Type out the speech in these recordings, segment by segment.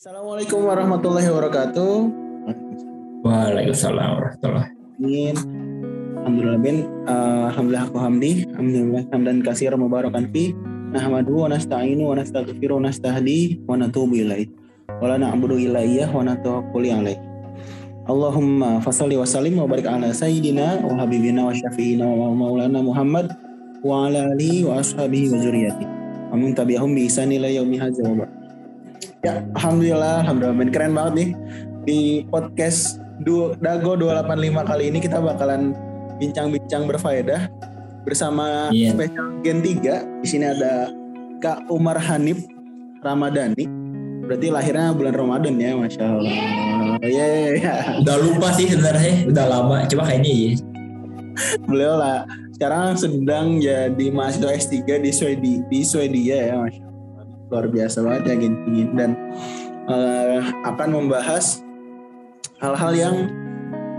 Assalamualaikum warahmatullahi wabarakatuh. Waalaikumsalam warahmatullahi Amin. Alhamdulillah bin uh, alhamdulillah aku hamdi alhamdulillah hamdan katsira mubarakan fi nahmadu wa nasta'inu wa nastaghfiru wa nastahdi wa natubu ilaih wa la na'budu illa iyyah wa natawakkulu alaih Allahumma fasalli wa sallim wa barik ala sayyidina wa habibina wa syafi'ina wa maulana Muhammad wa ala alihi wa ashabihi wa zuriyati Amin tabi'ahum bi ihsani ila yaumi hadza wa ba'd. Ya, alhamdulillah, alhamdulillah Ben. keren banget nih di podcast du Dago 285 kali ini kita bakalan bincang-bincang berfaedah bersama Iya. spesial Gen 3. Di sini ada Kak Umar Hanif Ramadhani. Berarti lahirnya bulan Ramadan ya, Masya Allah. Iya, iya, iya. Udah lupa sih sebenarnya, udah lama. Coba kayaknya iya. Beliau lah sekarang sedang jadi mahasiswa S3 di Swedia, di Swedia ya, Masya Allah. Luar biasa banget ya Gen 3 dan eh, akan membahas hal-hal yang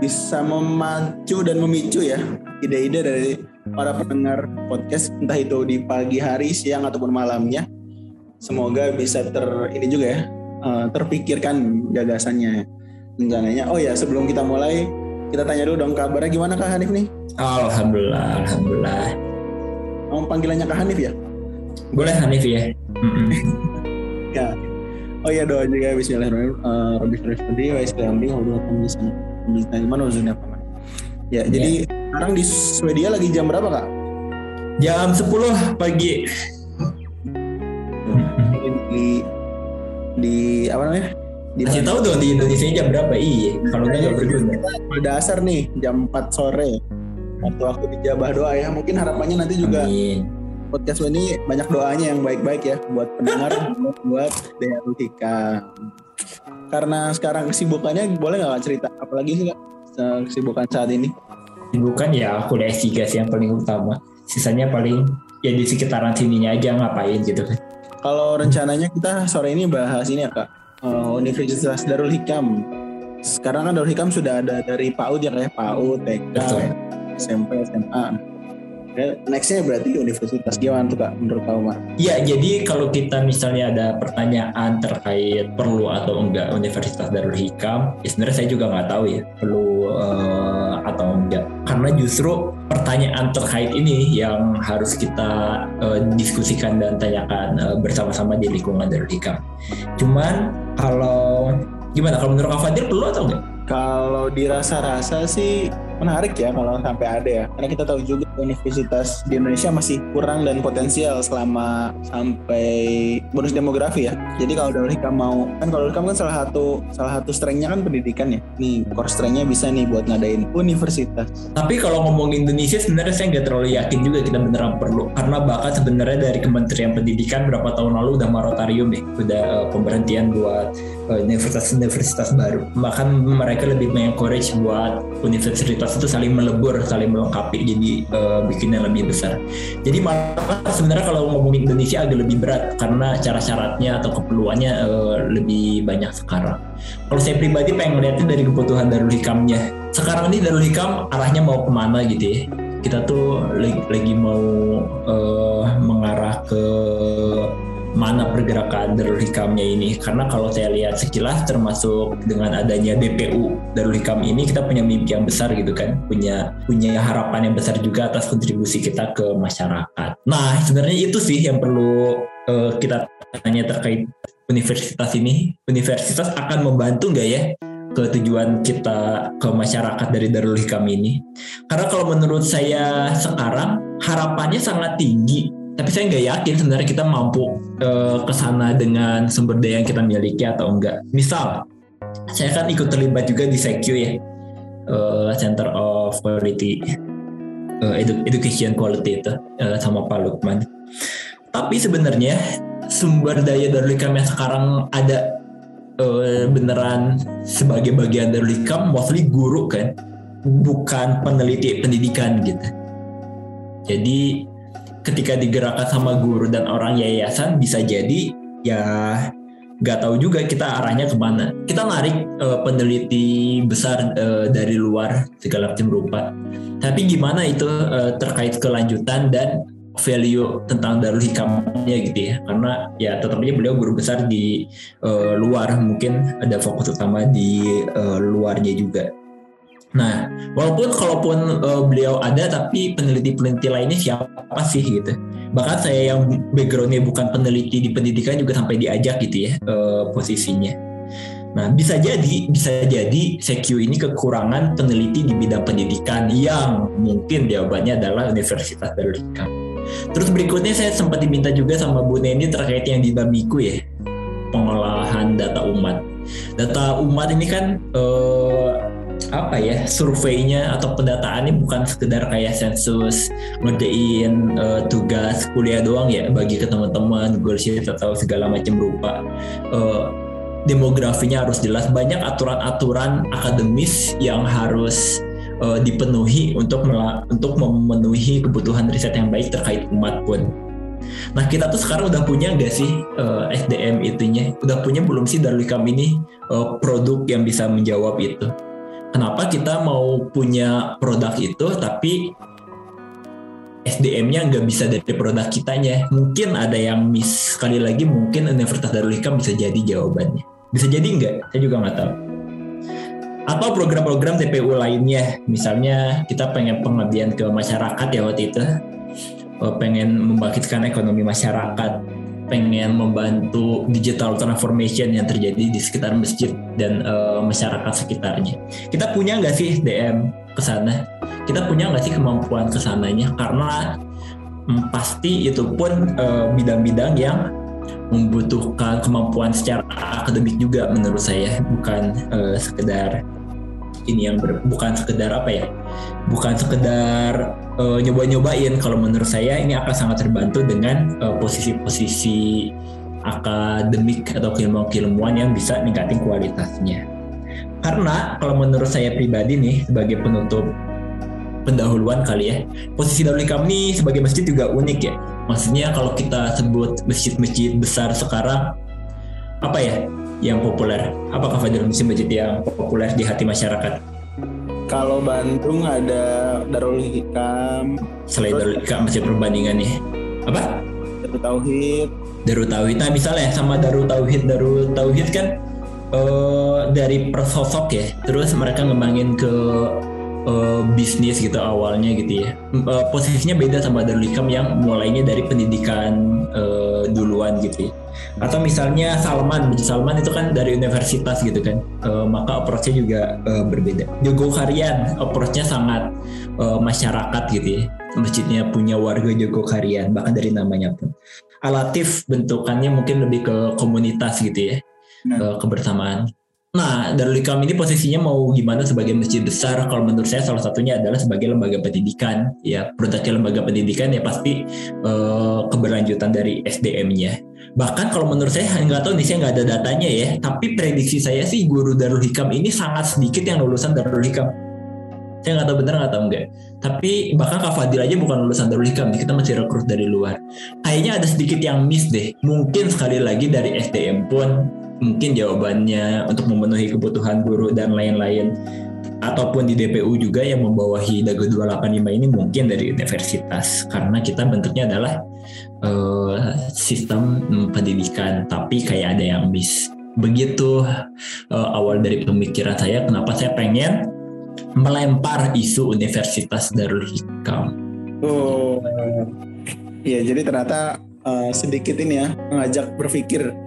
bisa memacu dan memicu ya ide-ide dari para pendengar podcast entah itu di pagi hari, siang ataupun malamnya. Semoga bisa ter ini juga ya eh, terpikirkan gagasannya rencananya. Oh ya sebelum kita mulai kita tanya dulu dong kabarnya gimana Kak Hanif nih? Alhamdulillah, alhamdulillah. Mau panggilannya Kak Hanif ya? Boleh Hanif ya? Ya. Oh iya doa juga Bismillahirrahmanirrahim. Eh, Rabbi Firashadi wa Islambi wa Rabbi di sana. Bisa mana uzunnya paman. Ya, jadi sekarang di Swedia lagi jam berapa kak? Jam 10 pagi. Di di apa namanya? Di Kasih tahu dong di Indonesia jam berapa? Iya, kalau nggak nggak berguna. Dasar nih jam 4 sore. Waktu aku di Jabah doa ya. Mungkin harapannya nanti juga Amin. Podcast ini banyak doanya yang baik-baik ya buat pendengar buat Dayarul Hikam. Karena sekarang kesibukannya boleh nggak cerita apalagi sih kak kesibukan saat ini? Bukan ya kuliah S3 sih yang paling utama. Sisanya paling ya di sekitaran sininya aja ngapain gitu kan. Kalau rencananya kita sore ini bahas ini ya kak eh, Universitas Darul Hikam. Sekarang kan Darul Hikam sudah ada dari PAUD ya kayak PAUD, TK. SMP, SMA. Ya, Nextnya berarti universitas gimana tuh kak menurut kamu Mar? Ya, jadi kalau kita misalnya ada pertanyaan terkait perlu atau enggak Universitas Darul Hikam, ya sebenarnya saya juga nggak tahu ya perlu eh, atau enggak. Karena justru pertanyaan terkait ini yang harus kita eh, diskusikan dan tanyakan eh, bersama-sama di lingkungan Darul Hikam. Cuman kalau gimana kalau menurut Kak Fadil perlu atau enggak? Kalau dirasa-rasa sih menarik ya kalau sampai ada ya. Karena kita tahu juga universitas di Indonesia masih kurang dan potensial selama sampai bonus demografi ya. Jadi kalau Darul Hikam mau kan kalau Hikam kan salah satu salah satu strengthnya kan pendidikan ya. Nih core strengthnya bisa nih buat ngadain universitas. Tapi kalau ngomong Indonesia sebenarnya saya nggak terlalu yakin juga kita beneran perlu karena bahkan sebenarnya dari Kementerian Pendidikan berapa tahun lalu udah moratorium deh, udah eh, pemberhentian buat eh, universitas-universitas baru. Bahkan mereka lebih mengencourage buat universitas itu saling melebur, saling melengkapi, jadi eh, bikinnya lebih besar. Jadi malah sebenarnya kalau ngomongin Indonesia agak lebih berat karena cara-syaratnya atau keperluannya eh, lebih banyak sekarang. Kalau saya pribadi pengen ngeliatnya dari kebutuhan Darul Hikamnya. Sekarang ini Darul Hikam arahnya mau ke mana gitu ya? Kita tuh lagi, lagi mau eh, mengarah ke mana pergerakan Darul Hikamnya ini. Karena kalau saya lihat sekilas termasuk dengan adanya BPU Darul Hikam ini kita punya mimpi yang besar gitu kan. Punya punya harapan yang besar juga atas kontribusi kita ke masyarakat. Nah sebenarnya itu sih yang perlu eh, kita tanya terkait universitas ini. Universitas akan membantu nggak ya ke tujuan kita ke masyarakat dari Darul Hikam ini? Karena kalau menurut saya sekarang harapannya sangat tinggi. Tapi saya nggak yakin sebenarnya kita mampu eh, ke sana dengan sumber daya yang kita miliki atau enggak. Misal, saya kan ikut terlibat juga di SEQ ya, eh, Center of Quality Edu- Education Quality itu eh, sama Pak Lukman. Tapi sebenarnya sumber daya Darul Hikam yang sekarang ada eh, beneran sebagai bagian Darul Hikam mostly guru kan, bukan peneliti pendidikan gitu. Jadi ketika digerakkan sama guru dan orang yayasan bisa jadi ya nggak tahu juga kita arahnya ke mana. Kita narik eh, peneliti besar eh, dari luar segala macam rupa. Tapi gimana itu eh, terkait kelanjutan dan value tentang Darul Hikamnya gitu ya karena ya tetapnya beliau guru besar di uh, luar mungkin ada fokus utama di uh, luarnya juga Nah, walaupun kalaupun uh, beliau ada, tapi peneliti-peneliti lainnya siapa sih gitu. Bahkan saya yang backgroundnya bukan peneliti di pendidikan juga sampai diajak gitu ya uh, posisinya. Nah, bisa jadi, bisa jadi CQ ini kekurangan peneliti di bidang pendidikan yang mungkin jawabannya adalah Universitas Darul Hikam. Terus berikutnya saya sempat diminta juga sama Bu Neni terkait yang di Bamiku ya, pengolahan data umat. Data umat ini kan uh, apa ya surveinya atau pendataannya bukan sekedar kayak sensus ngerjain uh, tugas kuliah doang ya bagi ke teman-teman Google atau segala macam rupa. Uh, demografinya harus jelas banyak aturan-aturan akademis yang harus uh, dipenuhi untuk untuk memenuhi kebutuhan riset yang baik terkait umat pun Nah kita tuh sekarang udah punya nggak sih uh, SDM itunya? Udah punya belum sih dari kami ini uh, produk yang bisa menjawab itu? kenapa kita mau punya produk itu tapi SDM-nya nggak bisa dari produk kitanya? Mungkin ada yang miss. Sekali lagi mungkin Universitas Darul Hikam bisa jadi jawabannya. Bisa jadi nggak? Saya juga nggak tahu. Atau program-program TPU lainnya. Misalnya kita pengen pengabdian ke masyarakat ya waktu itu pengen membangkitkan ekonomi masyarakat pengen membantu digital transformation yang terjadi di sekitar masjid dan uh, masyarakat sekitarnya. Kita punya nggak sih DM ke sana? Kita punya nggak sih kemampuan ke sananya? Karena hmm, pasti itu pun bidang bidang-bidang yang membutuhkan kemampuan secara akademik juga menurut saya, bukan uh, sekedar ini yang ber, bukan sekedar apa ya bukan sekedar uh, nyoba-nyobain kalau menurut saya ini akan sangat terbantu dengan uh, posisi-posisi akademik atau keilmuan-keilmuan yang bisa ningkatin kualitasnya karena kalau menurut saya pribadi nih sebagai penutup pendahuluan kali ya posisi Darul Ikam ini sebagai masjid juga unik ya maksudnya kalau kita sebut masjid-masjid besar sekarang apa ya yang populer? Apakah Fadil musim masjid yang populer di hati masyarakat? Kalau Bandung ada Darul Hikam. Selain Darul Hikam masjid perbandingan nih. Apa? Darul Tauhid. Darul Tauhid. Nah misalnya sama Darul Tauhid, Darul Tauhid kan uh, dari persosok ya. Terus mereka ngembangin ke uh, bisnis gitu awalnya gitu ya. Uh, posisinya beda sama Darul Hikam yang mulainya dari pendidikan uh, duluan gitu ya. Atau misalnya Salman Salman itu kan dari universitas gitu kan. Uh, maka approach-nya juga uh, berbeda. Jogokarian approach-nya sangat uh, masyarakat gitu ya. Masjidnya punya warga Jogokarian bahkan dari namanya pun. Alatif bentukannya mungkin lebih ke komunitas gitu ya. Nah. uh, kebersamaan Nah, Darul Ikam ini posisinya mau gimana sebagai masjid besar? Kalau menurut saya salah satunya adalah sebagai lembaga pendidikan. Ya, produknya lembaga pendidikan ya pasti uh, keberlanjutan dari SDM-nya. Bahkan kalau menurut saya nggak tahu nih saya nggak ada datanya ya. Tapi prediksi saya sih guru Darul Hikam ini sangat sedikit yang lulusan Darul Hikam. Saya nggak tahu benar nggak tahu enggak. Tapi bahkan Kak Fadil aja bukan lulusan Darul Hikam, kita masih rekrut dari luar. Kayaknya ada sedikit yang miss deh. Mungkin sekali lagi dari SDM pun mungkin jawabannya untuk memenuhi kebutuhan guru dan lain-lain. Ataupun di DPU juga yang membawahi Dago 285 ini mungkin dari universitas. Karena kita bentuknya adalah uh, sistem pendidikan. Tapi kayak ada yang miss. Begitu uh, awal dari pemikiran saya kenapa saya pengen melempar isu Universitas Darul Hikam. Oh, iya. Jadi ternyata uh, sedikit ini ya mengajak berpikir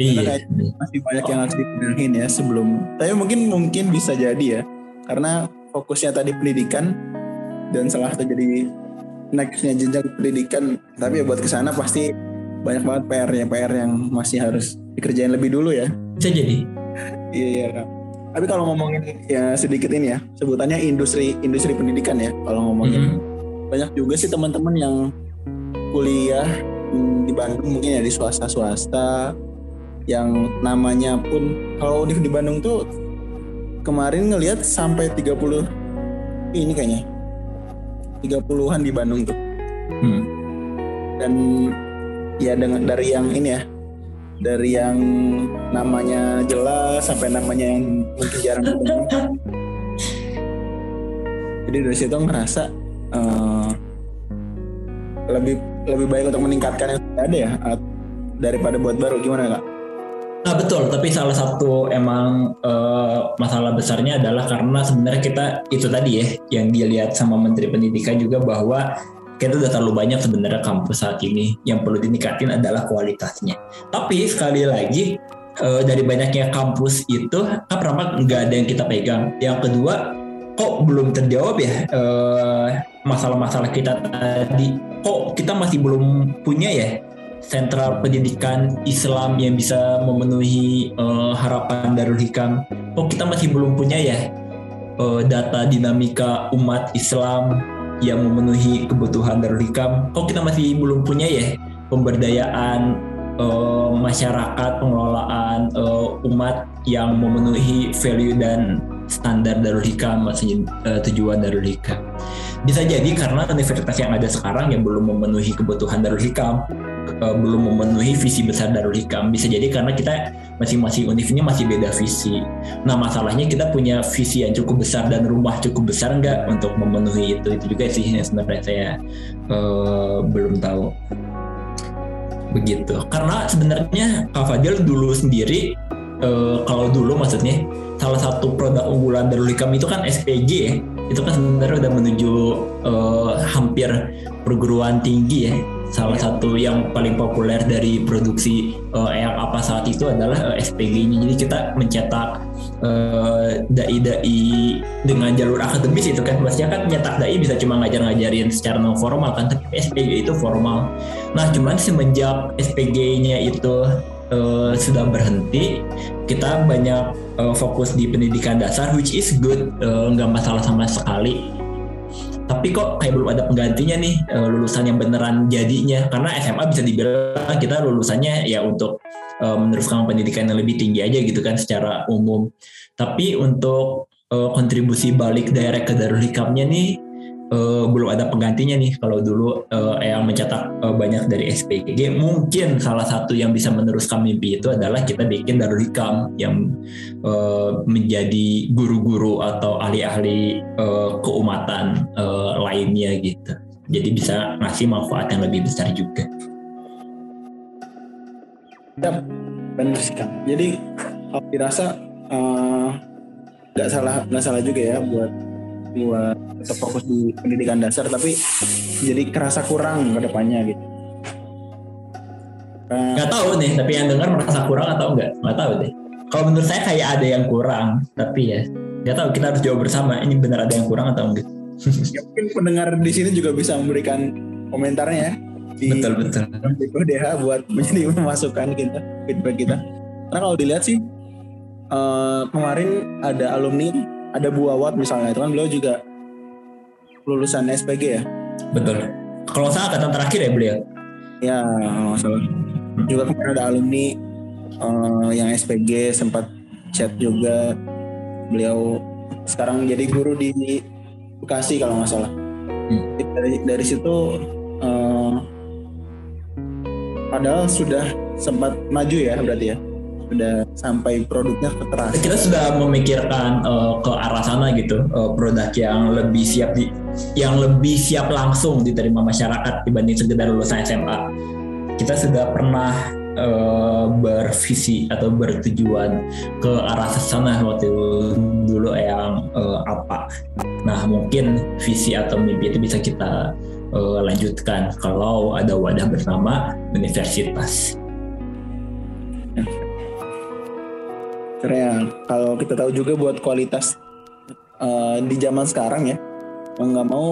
Iya. masih banyak yang harus dibenahin ya sebelum. Tapi mungkin mungkin bisa jadi ya, karena fokusnya tadi pendidikan dan salah satu jadi nextnya jenjang pendidikan. Tapi ya buat ke sana pasti banyak banget PR ya PR yang masih harus dikerjain lebih dulu ya. Bisa jadi. Iya. iya. Tapi kalau ngomongin ya sedikit ini ya, sebutannya industri industri pendidikan ya. Kalau ngomongin mm -hmm. banyak juga sih teman-teman yang kuliah di Bandung mungkin ya di swasta swasta yang namanya pun kalau univ di Bandung tuh kemarin ngelihat sampai 30 ini kayaknya 30-an di Bandung tuh. Hmm. Dan ya dengan dari yang ini ya dari yang namanya jelas sampai namanya yang mungkin jarang. Jadi dari situ ngerasa uh, lebih lebih baik untuk meningkatkan yang sudah ada ya daripada buat baru gimana kak? Nah betul, tapi salah satu emang uh, masalah besarnya adalah karena sebenarnya kita itu tadi ya yang dilihat sama Menteri Pendidikan juga bahwa kita udah terlalu banyak sebenarnya kampus saat ini yang perlu ditingkatin adalah kualitasnya. Tapi sekali lagi uh, dari banyaknya kampus itu kan pertama nggak ada yang kita pegang. Yang kedua kok belum terjawab ya uh, masalah-masalah kita tadi. Kok kita masih belum punya ya sentral pendidikan Islam yang bisa memenuhi uh, harapan Darul Hikam. Oh kita masih belum punya ya uh, data dinamika umat Islam yang memenuhi kebutuhan Darul Hikam. Oh kita masih belum punya ya pemberdayaan uh, masyarakat, pengelolaan uh, umat yang memenuhi value dan standar Darul Hikam, maksudnya uh, tujuan Darul Hikam. Bisa jadi karena universitas yang ada sekarang yang belum memenuhi kebutuhan Darul Hikam uh, belum memenuhi visi besar Darul Hikam. Bisa jadi karena kita masing-masing ini masih beda visi. Nah masalahnya kita punya visi yang cukup besar dan rumah cukup besar nggak untuk memenuhi itu. Itu juga sih yang sebenarnya saya uh, belum tahu. Begitu. Karena sebenarnya Kak Fadil dulu sendiri uh, kalau dulu maksudnya salah satu produk unggulan Darul Hikam itu kan SPG ya. Itu kan sebenarnya udah menuju uh, hampir perguruan tinggi ya salah satu yang paling populer dari produksi uh, yang apa saat itu adalah uh, eh, SPG-nya. Jadi kita mencetak uh, dai-dai dengan jalur akademis itu kan. Maksudnya kan mencetak dai bisa cuma ngajar-ngajarin secara non formal kan, tapi SPG itu formal. Nah, cuman semenjak SPG-nya itu uh, sudah berhenti, kita banyak uh, fokus di pendidikan dasar, which is good, nggak uh, masalah sama sekali tapi kok kayak belum ada penggantinya nih uh, lulusan yang beneran jadinya. Karena SMA bisa dibilang kita lulusannya ya untuk uh, meneruskan pendidikan yang lebih tinggi aja gitu kan secara umum. Tapi untuk uh, kontribusi balik daerah ke Darul Hikamnya nih uh, belum ada penggantinya nih kalau dulu uh, yang mencetak uh, banyak dari SPG mungkin salah satu yang bisa meneruskan mimpi itu adalah kita bikin Darul Hikam yang uh, menjadi guru-guru atau ahli-ahli uh, keumatan uh, lainnya gitu jadi bisa ngasih manfaat yang lebih besar juga. Ya, benar sih Kang. Jadi aku dirasa nggak uh, salah nggak salah juga ya buat buat tetap fokus di pendidikan dasar tapi jadi kerasa kurang ke depannya gitu. Nah, nggak tahu nih, tapi yang dengar merasa kurang atau enggak? Nggak tahu deh. Kalau menurut saya kayak ada yang kurang, tapi ya nggak tahu kita harus jawab bersama. Ini benar ada yang kurang atau enggak? ya, mungkin pendengar di sini juga bisa memberikan komentarnya ya. Di betul betul. Di DH buat menjadi masukan kita, feedback kita. Karena kalau dilihat sih uh, kemarin ada alumni ada Bu Awat misalnya itu kan beliau juga lulusan SPG ya? Betul. Kalau saya angkatan terakhir ya beliau. Ya salah. Juga kemarin ada alumni uh, yang SPG sempat chat juga. Beliau sekarang jadi guru di Bekasi kalau nggak salah. Hmm. dari dari situ uh, padahal sudah sempat maju ya berarti ya sudah sampai produknya ke terakhir. Kita sudah memikirkan uh, ke arah sana gitu, uh, produk yang lebih siap di, yang lebih siap langsung diterima masyarakat dibanding sekedar lulusan SMA. Kita sudah pernah uh, bervisi atau bertujuan ke arah sana waktu dulu yang uh, apa. Nah mungkin visi atau mimpi itu bisa kita uh, lanjutkan kalau ada wadah bernama universitas. Karena kalau kita tahu juga buat kualitas uh, di zaman sekarang ya, mau nggak mau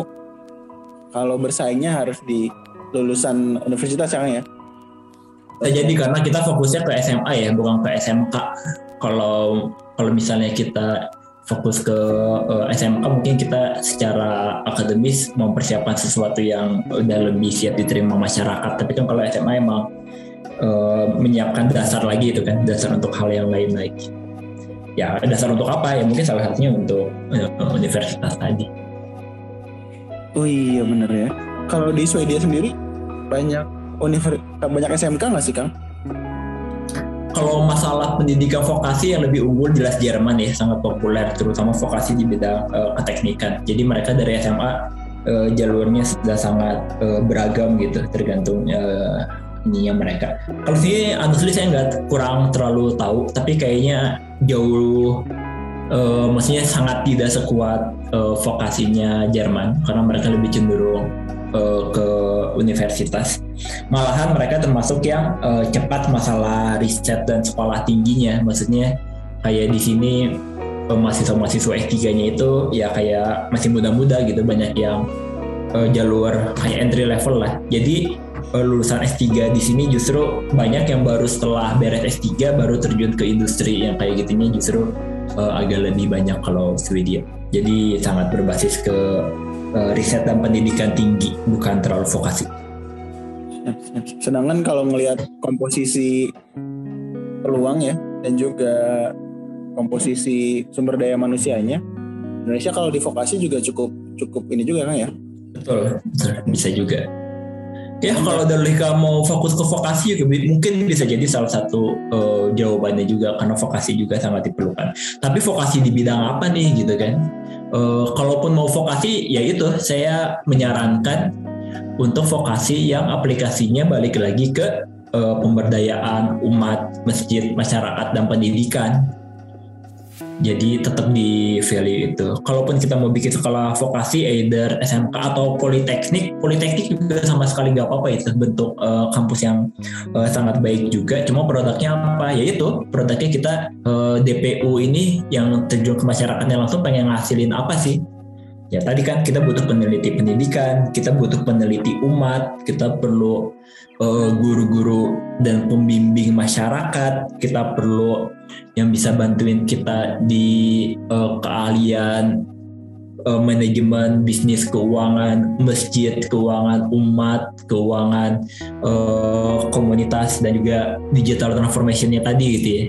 kalau bersaingnya harus di lulusan universitas sekarang ya. Jadi karena kita fokusnya ke SMA ya, bukan ke SMK. Kalau kalau misalnya kita fokus ke uh, eh, SMK mungkin kita secara akademis mempersiapkan sesuatu yang udah lebih siap diterima masyarakat. Tapi kan kalau SMA emang uh, menyiapkan dasar lagi itu kan, dasar untuk hal yang lain lagi. Ya dasar untuk apa? Ya mungkin salah satunya untuk uh, universitas tadi. Oh iya bener ya. Kalau di Swedia sendiri banyak universitas banyak SMK nggak sih kang? Kalau masalah pendidikan vokasi yang lebih unggul jelas Jerman ya sangat populer terutama vokasi di bidang uh, keteknikan. Jadi mereka dari SMA uh, jalurnya sudah sangat uh, beragam gitu tergantung uh, ininya mereka. Kalau sih honestly saya nggak kurang terlalu tahu, tapi kayaknya jauh uh, maksudnya sangat tidak sekuat uh, vokasinya Jerman karena mereka lebih cenderung uh, ke universitas. Malahan mereka termasuk yang uh, cepat masalah riset dan sekolah tingginya. Maksudnya kayak di sini mahasiswa-mahasiswa S3-nya itu ya kayak masih muda-muda gitu banyak yang uh, jalur kayak entry level lah. Jadi uh, lulusan S3 di sini justru banyak yang baru setelah beres S3 baru terjun ke industri yang kayak gitunya justru uh, agak lebih banyak kalau Swedia. Jadi sangat berbasis ke uh, riset dan pendidikan tinggi, bukan terlalu vokasi. Sedangkan kalau melihat komposisi peluang ya dan juga komposisi sumber daya manusianya, Indonesia kalau di vokasi juga cukup cukup ini juga kan ya? Betul bisa juga. Ya kalau dari kamu mau fokus ke vokasi juga mungkin bisa jadi salah satu uh, jawabannya juga karena vokasi juga sangat diperlukan. Tapi vokasi di bidang apa nih gitu kan? Uh, kalaupun mau vokasi ya itu saya menyarankan untuk vokasi yang aplikasinya balik lagi ke uh, pemberdayaan umat, masjid, masyarakat dan pendidikan jadi tetap di value itu. Kalaupun kita mau bikin sekolah vokasi, either SMK atau politeknik, politeknik juga sama sekali nggak apa-apa itu bentuk uh, kampus yang uh, sangat baik juga. Cuma produknya apa? Ya itu produknya kita uh, eh, DPU ini yang terjun ke masyarakatnya langsung pengen ngasilin apa sih? Ya tadi kan kita butuh peneliti pendidikan, kita butuh peneliti umat, kita perlu guru guru-guru dan pembimbing masyarakat, kita perlu yang bisa bantuin kita di uh, keahlian uh, manajemen bisnis keuangan, masjid, keuangan umat, keuangan uh, komunitas dan juga digital transformationnya tadi gitu ya,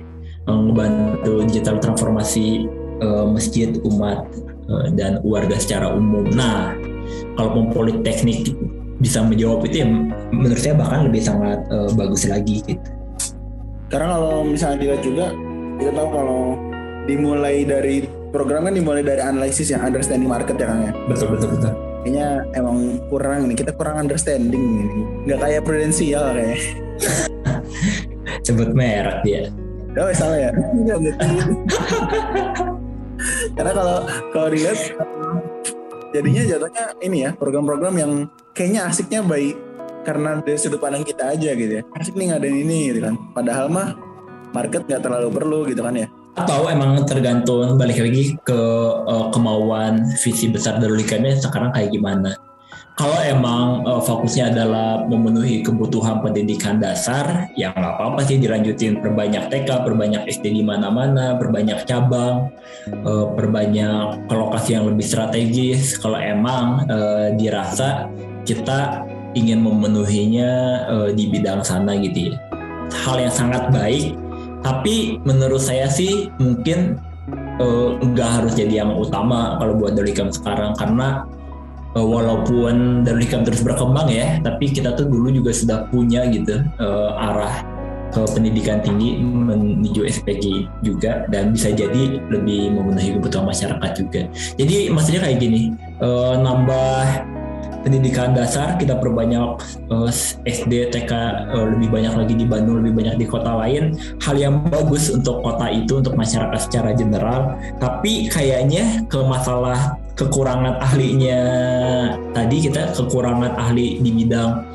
membantu digital transformasi uh, masjid, umat. Eh, dan warga secara umum. Nah, kalau politeknik bisa menjawab itu ya menurut saya bahkan lebih sangat uh, bagus lagi gitu. Karena kalau misalnya dilihat juga kita tahu kalau dimulai dari program kan dimulai dari analisis yang understanding market ya Kang ya. Betul betul betul. Kayaknya emang kurang nih kita kurang understanding nih. Nggak kayak prudensial kayak. Sebut merek dia. Oh salah ya. karena kalau kalau dilihat jadinya jatuhnya ini ya program-program yang kayaknya asiknya baik karena dari sudut pandang kita aja gitu ya. Asik nih ngadain ini gitu kan. Padahal mah market nggak terlalu perlu gitu kan ya. Atau emang tergantung balik lagi ke uh, kemauan visi besar dari sekarang kayak gimana kalau emang uh, fokusnya adalah memenuhi kebutuhan pendidikan dasar, ya nggak apa-apa sih dilanjutin perbanyak TK, perbanyak SD di mana-mana, perbanyak cabang, uh, perbanyak ke lokasi yang lebih strategis. Kalau emang uh, dirasa kita ingin memenuhinya uh, di bidang sana gitu ya. Hal yang sangat baik, tapi menurut saya sih mungkin nggak harus jadi yang utama kalau buat Delikam sekarang karena uh, walaupun Darul Hikam terus berkembang ya, tapi kita tuh dulu juga sudah punya gitu uh, arah ke pendidikan tinggi menuju SPG juga dan bisa jadi lebih memenuhi kebutuhan masyarakat juga. Jadi maksudnya kayak gini, uh, nambah pendidikan dasar kita perbanyak uh, SD, TK uh, lebih banyak lagi di Bandung, lebih banyak di kota lain. Hal yang bagus untuk kota itu untuk masyarakat secara general. Tapi kayaknya ke masalah kekurangan ahlinya tadi kita kekurangan ahli di bidang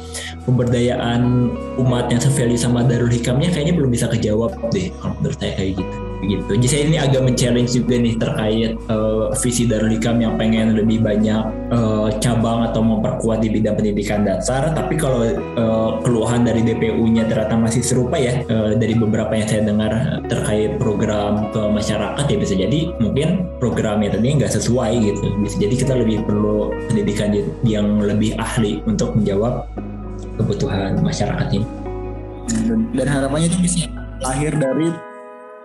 pemberdayaan umat yang sevalue sama Darul Hikamnya kayaknya belum bisa kejawab deh kalau menurut saya kayak gitu gitu. Jadi saya ini agak men-challenge juga nih terkait uh, visi Darul Hikam yang pengen lebih banyak uh, cabang atau memperkuat di bidang pendidikan dasar. Tapi kalau uh, keluhan dari DPU-nya ternyata masih serupa ya uh, dari beberapa yang saya dengar terkait program ke masyarakat ya bisa jadi mungkin programnya tadi nggak sesuai gitu. Bisa jadi kita lebih perlu pendidikan yang lebih ahli untuk menjawab kebutuhan masyarakat ini. Dan harapannya itu bisa lahir dari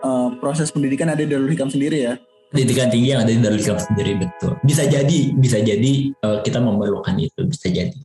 uh, proses pendidikan ada di Darul Hikam sendiri ya? Pendidikan tinggi yang ada di Darul Hikam sendiri betul. Bisa jadi bisa jadi uh, kita memerlukan itu bisa jadi